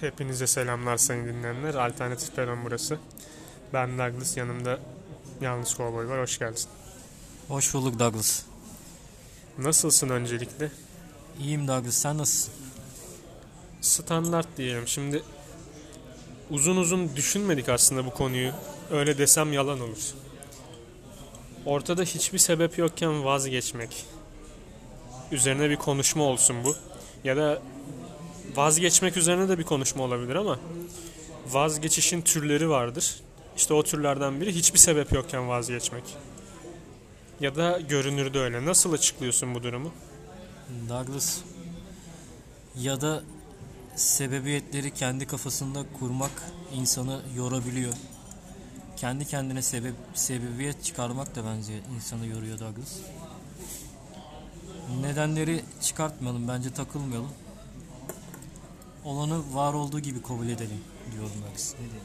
Hepinize selamlar sayın dinleyenler. Alternatif Peron burası. Ben Douglas, yanımda Yalnız Kovboy var. Hoş geldin. Hoş bulduk Douglas. Nasılsın öncelikle? İyiyim Douglas sen nasılsın? Standart diyelim. Şimdi uzun uzun düşünmedik aslında bu konuyu. Öyle desem yalan olur. Ortada hiçbir sebep yokken vazgeçmek. Üzerine bir konuşma olsun bu. Ya da vazgeçmek üzerine de bir konuşma olabilir ama vazgeçişin türleri vardır. İşte o türlerden biri hiçbir sebep yokken vazgeçmek. Ya da görünürde öyle. Nasıl açıklıyorsun bu durumu? Douglas ya da sebebiyetleri kendi kafasında kurmak insanı yorabiliyor. Kendi kendine sebep sebebiyet çıkarmak da bence insanı yoruyor Douglas. Nedenleri çıkartmayalım bence takılmayalım. Olanı var olduğu gibi kabul edelim diyorum Douglas. Ne diyeyim?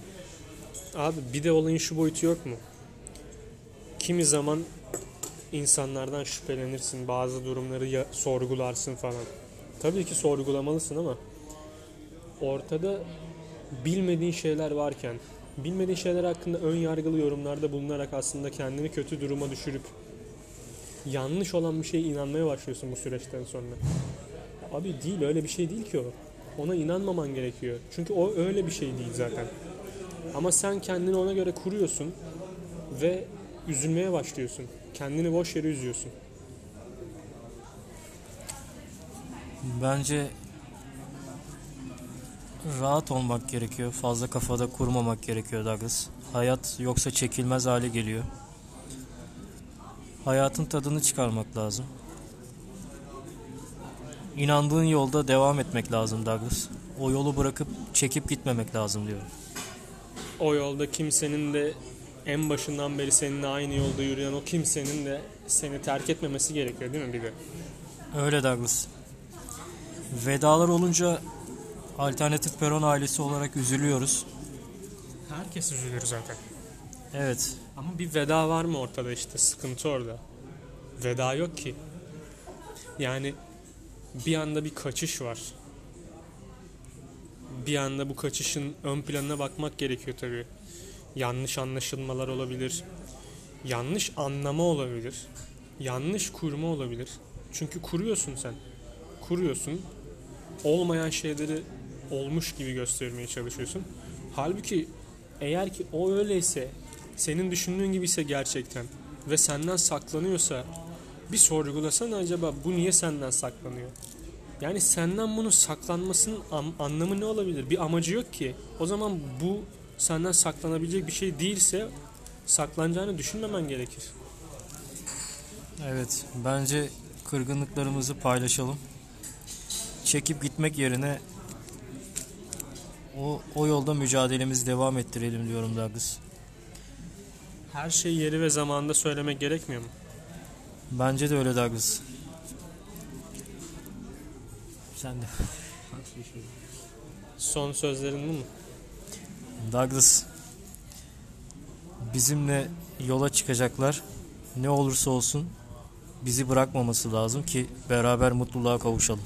Abi bir de olayın şu boyutu yok mu? Kimi zaman insanlardan şüphelenirsin, bazı durumları ya sorgularsın falan. Tabii ki sorgulamalısın ama ortada bilmediğin şeyler varken, bilmediğin şeyler hakkında ön yargılı yorumlarda bulunarak aslında kendini kötü duruma düşürüp yanlış olan bir şeye inanmaya başlıyorsun bu süreçten sonra. Abi değil öyle bir şey değil ki o. Ona inanmaman gerekiyor. Çünkü o öyle bir şey değil zaten. Ama sen kendini ona göre kuruyorsun ve üzülmeye başlıyorsun. Kendini boş yere üzüyorsun. Bence rahat olmak gerekiyor. Fazla kafada kurmamak gerekiyor Douglas. Hayat yoksa çekilmez hale geliyor. Hayatın tadını çıkarmak lazım. İnandığın yolda devam etmek lazım Douglas. O yolu bırakıp çekip gitmemek lazım diyorum. O yolda kimsenin de en başından beri seninle aynı yolda yürüyen o kimsenin de seni terk etmemesi gerekiyor değil mi bir de? Öyle Douglas. Vedalar olunca alternatif peron ailesi olarak üzülüyoruz. Herkes üzülür zaten. Evet. Ama bir veda var mı ortada işte sıkıntı orada. Veda yok ki. Yani bir anda bir kaçış var. Bir anda bu kaçışın ön planına bakmak gerekiyor tabii. Yanlış anlaşılmalar olabilir. Yanlış anlama olabilir. Yanlış kurma olabilir. Çünkü kuruyorsun sen. Kuruyorsun. Olmayan şeyleri olmuş gibi göstermeye çalışıyorsun. Halbuki eğer ki o öyleyse senin düşündüğün gibi ise gerçekten ve senden saklanıyorsa bir sorgulasana acaba bu niye senden saklanıyor? Yani senden bunun saklanmasının am- anlamı ne olabilir? Bir amacı yok ki. O zaman bu senden saklanabilecek bir şey değilse saklanacağını düşünmemen gerekir. Evet, bence kırgınlıklarımızı paylaşalım. Çekip gitmek yerine o o yolda mücadelemizi devam ettirelim diyorum Douglas. Her şeyi yeri ve zamanında söylemek gerekmiyor mu? Bence de öyle Douglas. Sen de. Son sözlerin bu mu? Douglas. Bizimle yola çıkacaklar. Ne olursa olsun bizi bırakmaması lazım ki beraber mutluluğa kavuşalım.